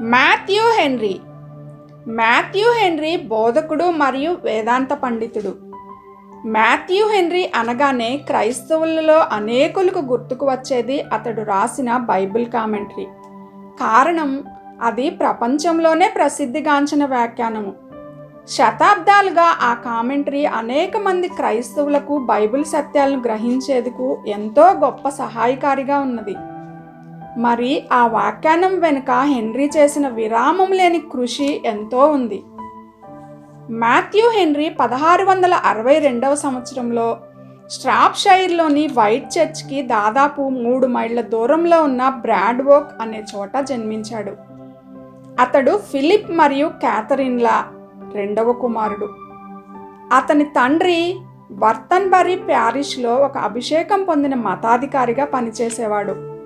Matthew henry. Matthew henry బోధకుడు మరియు వేదాంత పండితుడు. మాథ్యూ హెన్రీ అనగానే క్రైస్తవులలో అనేకులకు గుర్తుకు వచ్చేది అతడు రాసిన బైబిల్ కామెంటరీ. కారణం అది ప్రపంచంలోనే ప్రసిద్ధిగాంచిన వ్యాఖ్యానము. శతాబ్దాలుగా ఆ కామెంటరీ అనేక మంది క్రైస్తవులకు బైబిల్ సత్యాలను గ్రహించేందుకు ఎంతో గొప్ప సహాయకారిగా ఉన్నది. మరి ఆ వ్యాఖ్యానం వెనుక హెన్రీ చేసిన విరామం లేని కృషి ఎంతో ఉంది. మాథ్యూ హెన్రీ పదహారు వందల అరవై రెండవ సంవత్సరంలో స్ట్రాప్షైర్లోని వైట్ చర్చ్కి దాదాపు మూడు మైళ్ళ దూరంలో ఉన్న బ్రాడ్వోక్ అనే చోట జన్మించాడు. అతడు ఫిలిప్ మరియు క్యాథరిన్ల రెండవ కుమారుడు. అతని తండ్రి వర్తన్బరీ ప్యారిష్లో ఒక అభిషేకం పొందిన మతాధికారిగా పనిచేసేవాడు.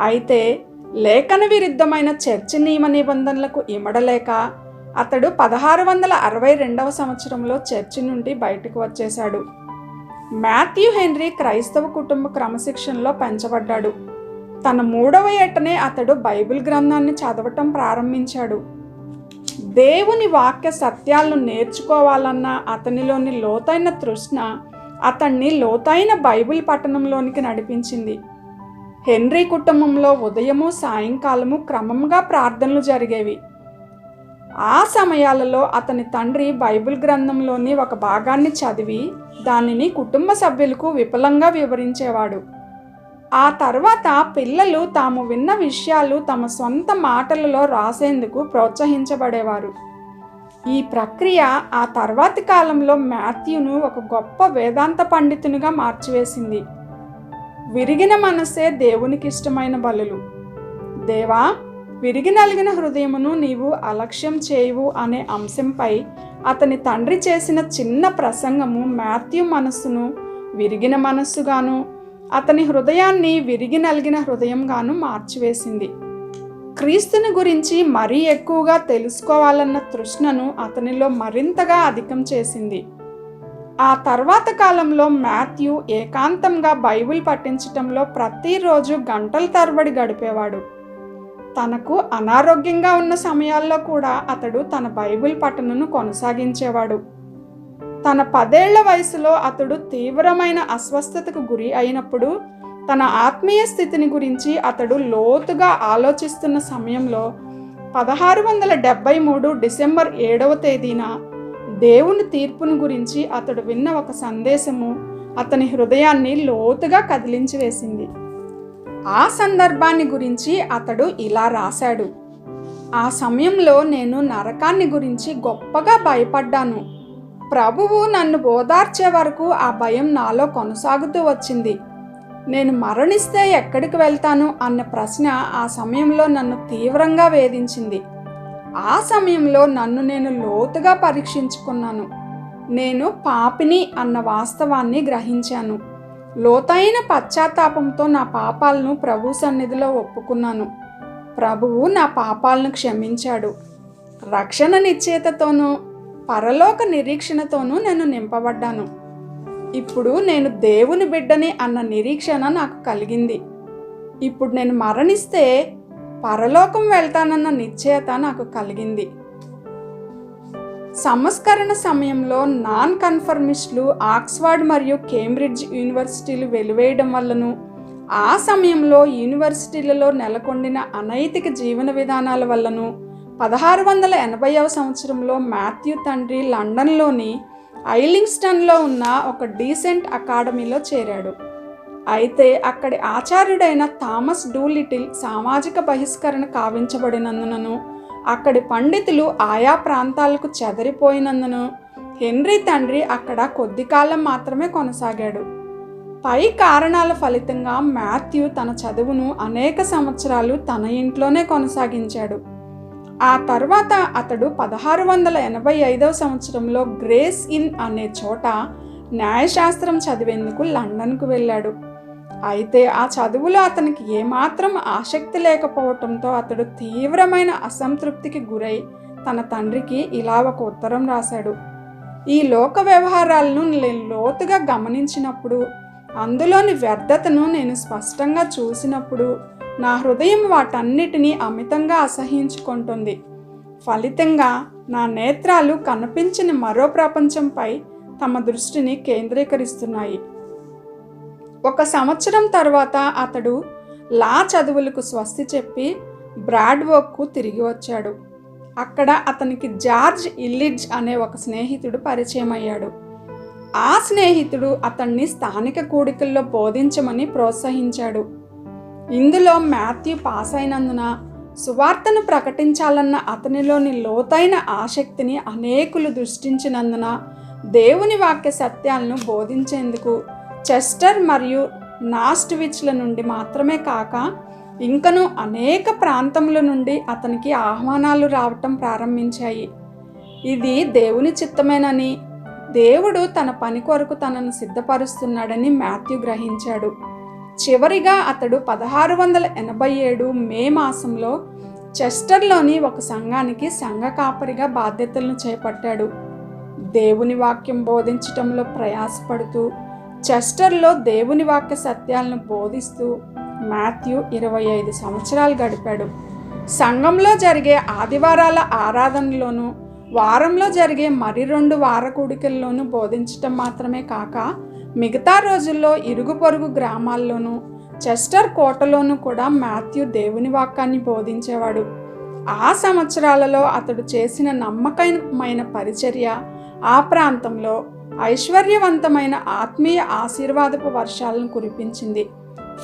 అయితే లేఖన విరుద్ధమైన చర్చి నియమ నిబంధనలకు ఇమడలేక అతడు పదహారు వందల అరవై రెండవ సంవత్సరంలో చర్చి నుండి బయటకు వచ్చేశాడు. మాథ్యూ హెన్రీ క్రైస్తవ కుటుంబ క్రమశిక్షణలో పెంచబడ్డాడు. తన మూడవ ఏటనే అతడు బైబిల్ గ్రంథాన్ని చదవటం ప్రారంభించాడు. దేవుని వాక్య సత్యాలను నేర్చుకోవాలన్న అతనిలోని లోతైన తృష్ణ అతన్ని లోతైన బైబిల్ పట్టణంలోనికి నడిపించింది. హెన్రీ కుటుంబంలో ఉదయము సాయంకాలము క్రమంగా ప్రార్థనలు జరిగేవి. ఆ సమయాలలో అతని తండ్రి బైబిల్ గ్రంథంలోని ఒక భాగాన్ని చదివి దానిని కుటుంబ సభ్యులకు విపులంగా వివరించేవాడు. ఆ తర్వాత పిల్లలు తాము విన్న విషయాలు తమ సొంత మాటలలో రాసేందుకు ప్రోత్సహించబడేవారు. ఈ ప్రక్రియ ఆ తర్వాతి కాలంలో మాథ్యూను ఒక గొప్ప వేదాంత పండితునిగా మార్చివేసింది. విరిగిన మనసే దేవునికి ఇష్టమైన బలులు. దేవా విరిగి నలిగిన హృదయమును నీవు అలక్ష్యం చేయవు అనే అంశంపై అతని తండ్రి చేసిన చిన్న ప్రసంగము మాథ్యూ మనస్సును విరిగిన మనస్సుగాను అతని హృదయాన్ని విరిగి నలిగిన హృదయంగాను మార్చివేసింది. క్రీస్తుని గురించి మరీ ఎక్కువగా తెలుసుకోవాలన్న తృష్ణను అతనిలో మరింతగా అధికం చేసింది. ఆ తర్వాత కాలంలో మాథ్యూ ఏకాంతంగా బైబిల్ పఠించటంలో ప్రతిరోజు గంటల తరబడి గడిపేవాడు. తనకు అనారోగ్యంగా ఉన్న సమయాల్లో కూడా అతడు తన బైబిల్ పఠనను కొనసాగించేవాడు. తన పదేళ్ళ వయసులో అతడు తీవ్రమైన అస్వస్థతకు గురి అయినప్పుడు తన ఆత్మీయ స్థితిని గురించి అతడు లోతుగా ఆలోచిస్తున్న సమయంలో పదహారు వందల డెబ్బై మూడు డిసెంబర్ ఏడవ తేదీన దేవుని తీర్పును గురించి అతడు విన్న ఒక సందేశము అతని హృదయాన్ని లోతుగా కదిలించి వేసింది. ఆ సందర్భాన్ని గురించి అతడు ఇలా రాశాడు. ఆ సమయంలో నేను నరకాన్ని గురించి గొప్పగా భయపడ్డాను. ప్రభువు నన్ను ఓదార్చే వరకు ఆ భయం నాలో కొనసాగుతూ వచ్చింది. నేను మరణిస్తే ఎక్కడికి వెళ్తాను? అన్న ప్రశ్న ఆ సమయంలో నన్ను తీవ్రంగా వేధించింది. ఆ సమయంలో నన్ను నేను లోతుగా పరీక్షించుకున్నాను. నేను పాపిని అన్న వాస్తవాన్ని గ్రహించాను. లోతైన పశ్చాత్తాపంతో నా పాపాలను ప్రభు సన్నిధిలో ఒప్పుకున్నాను. ప్రభువు నా పాపాలను క్షమించాడు. రక్షణ నిశ్చేతతోనూ పరలోక నిరీక్షణతోనూ నేను నింపబడ్డాను. ఇప్పుడు నేను దేవుని బిడ్డని అన్న నిరీక్షణ నాకు కలిగింది. ఇప్పుడు నేను మరణిస్తే పరలోకం వెళ్తానన్న నిశ్చయత నాకు కలిగింది. సంస్కరణ సమయంలో నాన్ కన్ఫర్మిస్టులు ఆక్స్ఫర్డ్ మరియు కేంబ్రిడ్జ్ యూనివర్సిటీలు వెలివేయడం వల్లను ఆ సమయంలో యూనివర్సిటీలలో నెలకొండిన అనైతిక జీవన విధానాల వల్లను పదహారు వందల ఎనభైవ సంవత్సరంలో మాథ్యూ తండ్రి లండన్లోని ఐలింగ్స్టన్లో ఉన్న ఒక డీసెంట్ అకాడమీలో చేరాడు. అయితే అక్కడి ఆచార్యుడైన థామస్ డూలిటిల్ సామాజిక బహిష్కరణ కావించబడినందునను అక్కడి పండితులు ఆయా ప్రాంతాలకు చెదరిపోయినందును హెన్రీ తండ్రి అక్కడ కొద్ది కాలం మాత్రమే కొనసాగాడు. పై కారణాల ఫలితంగా మాథ్యూ తన చదువును అనేక సంవత్సరాలు తన ఇంట్లోనే కొనసాగించాడు. ఆ తర్వాత అతడు పదహారు వందల ఎనభై ఐదవ సంవత్సరంలో గ్రేస్ ఇన్ అనే చోట న్యాయశాస్త్రం చదివేందుకు లండన్కు వెళ్ళాడు. అయితే ఆ చదువులో అతనికి ఏమాత్రం ఆసక్తి లేకపోవటంతో అతడు తీవ్రమైన అసంతృప్తికి గురై తన తండ్రికి ఇలా ఒక ఉత్తరం రాశాడు. ఈ లోక వ్యవహారాలను నేను లోతుగా గమనించినప్పుడు అందులోని వ్యర్థతను నేను స్పష్టంగా చూసినప్పుడు నా హృదయం వాటన్నిటినీ అమితంగా అసహించుకుంటుంది. ఫలితంగా నా నేత్రాలు కనిపించిన మరో ప్రపంచంపై తమ దృష్టిని కేంద్రీకరిస్తున్నాయి. ఒక సంవత్సరం తర్వాత అతడు లా చదువులకు స్వస్తి చెప్పి బ్రాడ్వోక్కు తిరిగి వచ్చాడు. అక్కడ అతనికి జార్జ్ ఇల్లిడ్జ్ అనే ఒక స్నేహితుడు పరిచయం అయ్యాడు ఆ స్నేహితుడు అతన్ని స్థానిక కూడికల్లో బోధించమని ప్రోత్సహించాడు. ఇందులో మాథ్యూ పాస్ అయినందున సువార్తను ప్రకటించాలన్న అతనిలోని లోతైన ఆసక్తిని అనేకులు దృష్టించినందున దేవుని వాక్య సత్యాలను బోధించేందుకు చెస్టర్ మరియు నాస్ట్విచ్ల నుండి మాత్రమే కాక ఇంకను అనేక ప్రాంతముల నుండి అతనికి ఆహ్వానాలు రావటం ప్రారంభించాయి. ఇది దేవుని చిత్తమేనని దేవుడు తన పని కొరకు తనను సిద్ధపరుస్తున్నాడని మాథ్యూ గ్రహించాడు. చివరిగా అతడు పదహారు వందల ఎనభై ఏడు మే మాసంలో చెస్టర్లోని ఒక సంఘానికి సంఘ కాపరిగా బాధ్యతలను చేపట్టాడు. దేవుని వాక్యం బోధించటంలో ప్రయాసపడుతూ చెస్టర్లో దేవుని వాక్య సత్యాలను బోధిస్తూ మాథ్యూ ఇరవై ఐదు సంవత్సరాలు గడిపాడు. సంఘంలో జరిగే ఆదివారాల ఆరాధనలోనూ వారంలో జరిగే మరి రెండు వార కూడికల్లోనూ బోధించటం మాత్రమే కాక మిగతా రోజుల్లో ఇరుగు పొరుగు గ్రామాల్లోనూ చెస్టర్ కోటలోనూ కూడా మాథ్యూ దేవుని వాక్యాన్ని బోధించేవాడు. ఆ సంవత్సరాలలో అతడు చేసిన నమ్మకమైన పరిచర్య ఆ ప్రాంతంలో ఐశ్వర్యవంతమైన ఆత్మీయ ఆశీర్వాదపు వర్షాలను కురిపించింది.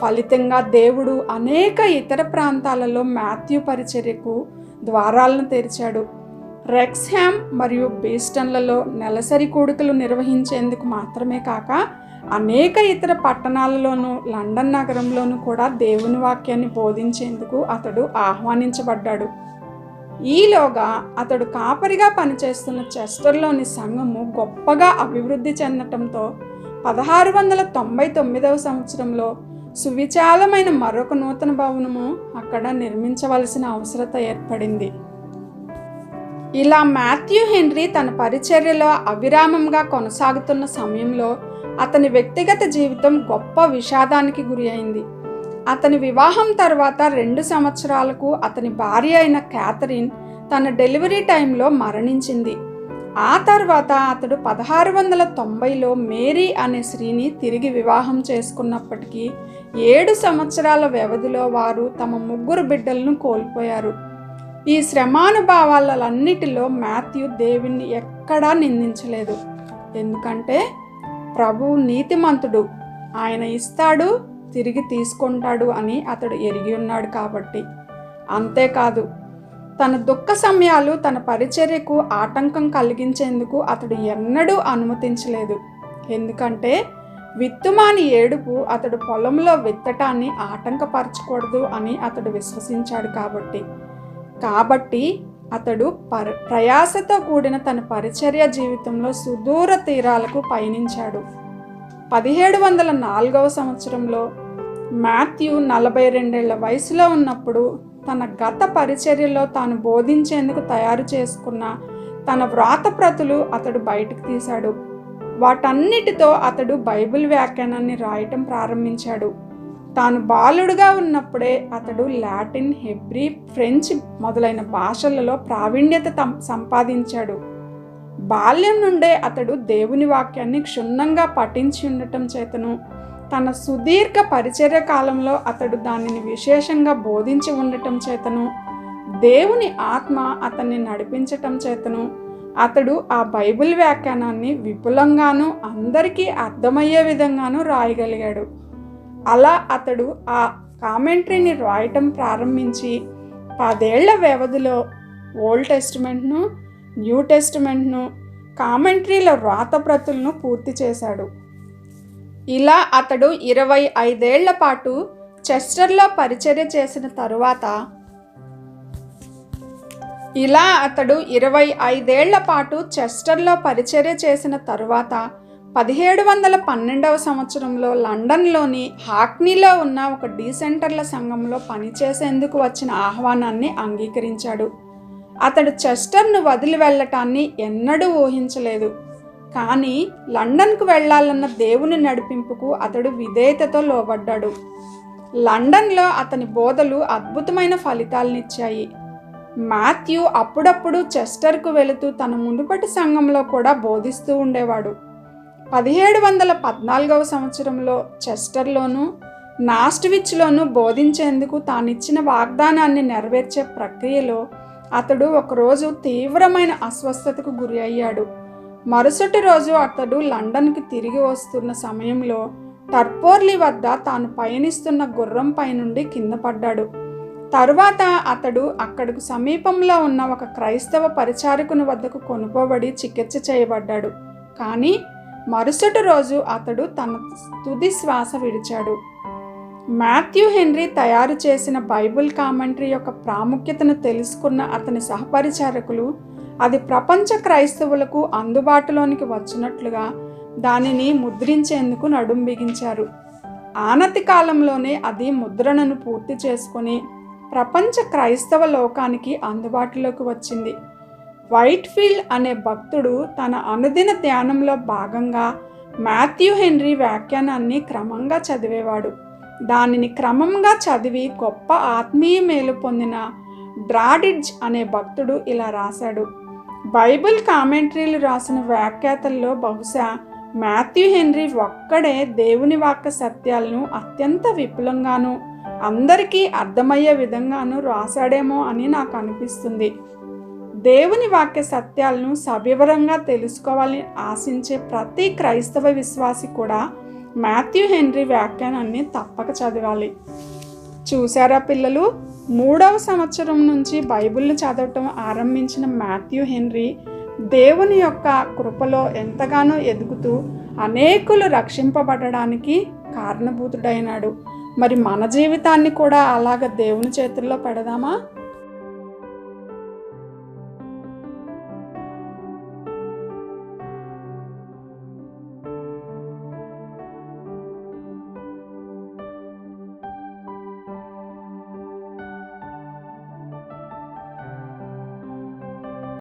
ఫలితంగా దేవుడు అనేక ఇతర ప్రాంతాలలో మాథ్యూ పరిచర్యకు ద్వారాలను తెరిచాడు. రెక్స్హామ్ మరియు బీస్టన్లలో నెలసరి కోడుకలు నిర్వహించేందుకు మాత్రమే కాక అనేక ఇతర పట్టణాలలోనూ లండన్ నగరంలోనూ కూడా దేవుని వాక్యాన్ని బోధించేందుకు అతడు ఆహ్వానించబడ్డాడు. ఈలోగా అతడు కాపరిగా పనిచేస్తున్న చెస్టర్లోని సంఘము గొప్పగా అభివృద్ధి చెందటంతో పదహారు వందల తొంభై తొమ్మిదవ సంవత్సరంలో సువిశాలమైన మరొక నూతన భవనము అక్కడ నిర్మించవలసిన అవసరత ఏర్పడింది. ఇలా మాథ్యూ హెన్రీ తన పరిచర్యలో అవిరామంగా కొనసాగుతున్న సమయంలో అతని వ్యక్తిగత జీవితం గొప్ప విషాదానికి గురి అయింది. అతని వివాహం తర్వాత రెండు సంవత్సరాలకు అతని భార్య అయిన క్యాథరిన్ తన డెలివరీ టైంలో మరణించింది. ఆ తర్వాత అతడు పదహారు వందల తొంభైలో మేరీ అనే స్త్రీని తిరిగి వివాహం చేసుకున్నప్పటికీ ఏడు సంవత్సరాల వ్యవధిలో వారు తమ ముగ్గురు బిడ్డలను కోల్పోయారు. ఈ శ్రమానుభావాలన్నిటిలో మాథ్యూ దేవుణ్ణి ఎక్కడా నిందించలేదు. ఎందుకంటే ప్రభువు నీతిమంతుడు. ఆయన ఇస్తాడు తిరిగి తీసుకుంటాడు అని అతడు ఎరిగి ఉన్నాడు కాబట్టి. అంతేకాదు తన దుఃఖ సమయాలు తన పరిచర్యకు ఆటంకం కలిగించేందుకు అతడు ఎన్నడూ అనుమతించలేదు. ఎందుకంటే విత్తుమాని ఏడుపు అతడు పొలంలో విత్తటాన్ని ఆటంకపరచకూడదు అని అతడు విశ్వసించాడు కాబట్టి. కాబట్టి అతడు పర ప్రయాసతో కూడిన తన పరిచర్య జీవితంలో సుదూర తీరాలకు పయనించాడు. పదిహేడు వందల నాలుగవ సంవత్సరంలో మాథ్యూ నలభై రెండేళ్ళ వయసులో ఉన్నప్పుడు తన గత పరిచర్యలో తాను బోధించేందుకు తయారు చేసుకున్న తన వ్రాతప్రతులు అతడు బయటకు తీశాడు. వాటన్నిటితో అతడు బైబిల్ వ్యాఖ్యానాన్ని రాయటం ప్రారంభించాడు. తాను బాలుడుగా ఉన్నప్పుడే అతడు లాటిన్ హెబ్రీ ఫ్రెంచ్ మొదలైన భాషలలో ప్రావీణ్యత తం- సంపాదించాడు. బాల్యం నుండే అతడు దేవుని వాక్యాన్ని క్షుణ్ణంగా పఠించి ఉండటం చేతను. తన సుదీర్ఘ పరిచర్య కాలంలో అతడు దానిని విశేషంగా బోధించి ఉండటం చేతను. దేవుని ఆత్మ అతన్ని నడిపించటం చేతను. అతడు ఆ బైబిల్ వ్యాఖ్యానాన్ని విపులంగాను అందరికీ అర్థమయ్యే విధంగాను రాయగలిగాడు. అలా అతడు ఆ కామెంటరీని రాయటం ప్రారంభించి పదేళ్ళ వ్యవధిలో ఓల్డ్ టెస్టిమెంట్ను న్యూ టెస్టిమెంట్ను కామెంట్రీల వ్రాతప్రతులను పూర్తి చేశాడు. ఇలా అతడు ఇరవై ఐదేళ్ళ పాటు చెస్టర్లో పరిచర్య చేసిన తరువాత ఇలా అతడు ఇరవై ఐదేళ్ళ పాటు చెస్టర్లో పరిచర్య చేసిన తరువాత పదిహేడు వందల పన్నెండవ సంవత్సరంలో లండన్లోని హాక్నీలో ఉన్న ఒక డీసెంటర్ల సంఘంలో పనిచేసేందుకు వచ్చిన ఆహ్వానాన్ని అంగీకరించాడు. అతడు చెస్టర్ను వదిలి వెళ్ళటాన్ని ఎన్నడూ ఊహించలేదు. కానీ లండన్కు వెళ్ళాలన్న దేవుని నడిపింపుకు అతడు విధేయతతో లోబడ్డాడు. లండన్లో అతని బోధలు అద్భుతమైన ఫలితాలనిచ్చాయి. మాథ్యూ అప్పుడప్పుడు చెస్టర్కు వెళుతూ తన మునుపటి సంఘంలో కూడా బోధిస్తూ ఉండేవాడు. పదిహేడు వందల పద్నాలుగవ సంవత్సరంలో చెస్టర్లోనూ నాస్ట్విచ్లోనూ బోధించేందుకు తానిచ్చిన వాగ్దానాన్ని నెరవేర్చే ప్రక్రియలో అతడు ఒకరోజు తీవ్రమైన అస్వస్థతకు గురి అయ్యాడు. మరుసటి రోజు అతడు లండన్కి తిరిగి వస్తున్న సమయంలో టర్పోర్లీ వద్ద తాను పయనిస్తున్న గుర్రంపై నుండి కింద పడ్డాడు. తరువాత అతడు అక్కడకు సమీపంలో ఉన్న ఒక క్రైస్తవ పరిచారకుని వద్దకు కొనుకోబడి చికిత్స చేయబడ్డాడు. కానీ మరుసటి రోజు అతడు తన తుది శ్వాస విడిచాడు. మాథ్యూ హెన్రీ తయారు చేసిన బైబిల్ కామెంటరీ యొక్క ప్రాముఖ్యతను తెలుసుకున్న అతని సహపరిచారకులు అది ప్రపంచ క్రైస్తవులకు అందుబాటులోనికి వచ్చినట్లుగా దానిని ముద్రించేందుకు నడుం బిగించారు. ఆనతి కాలంలోనే అది ముద్రణను పూర్తి చేసుకొని ప్రపంచ క్రైస్తవ లోకానికి అందుబాటులోకి వచ్చింది. వైట్ఫీల్డ్ అనే భక్తుడు తన అనుదిన ధ్యానంలో భాగంగా మాథ్యూ హెన్రీ వ్యాఖ్యానాన్ని క్రమంగా చదివేవాడు. దానిని క్రమంగా చదివి గొప్ప ఆత్మీయ మేలు పొందిన డ్రాడిడ్జ్ అనే భక్తుడు ఇలా రాశాడు. బైబిల్ కామెంటరీలు రాసిన వ్యాఖ్యాతల్లో బహుశా మాథ్యూ హెన్రీ ఒక్కడే దేవుని వాక్య సత్యాలను అత్యంత విపులంగాను అందరికీ అర్థమయ్యే విధంగాను రాశాడేమో అని నాకు అనిపిస్తుంది. దేవుని వాక్య సత్యాలను సవివరంగా తెలుసుకోవాలని ఆశించే ప్రతి క్రైస్తవ విశ్వాసి కూడా మాథ్యూ హెన్రీ వ్యాఖ్యానాన్ని తప్పక చదవాలి. చూసారా పిల్లలు? మూడవ సంవత్సరం నుంచి బైబిల్ని చదవటం ఆరంభించిన మాథ్యూ హెన్రీ దేవుని యొక్క కృపలో ఎంతగానో ఎదుగుతూ అనేకులు రక్షింపబడడానికి కారణభూతుడైనాడు. మరి మన జీవితాన్ని కూడా అలాగ దేవుని చేతుల్లో పెడదామా?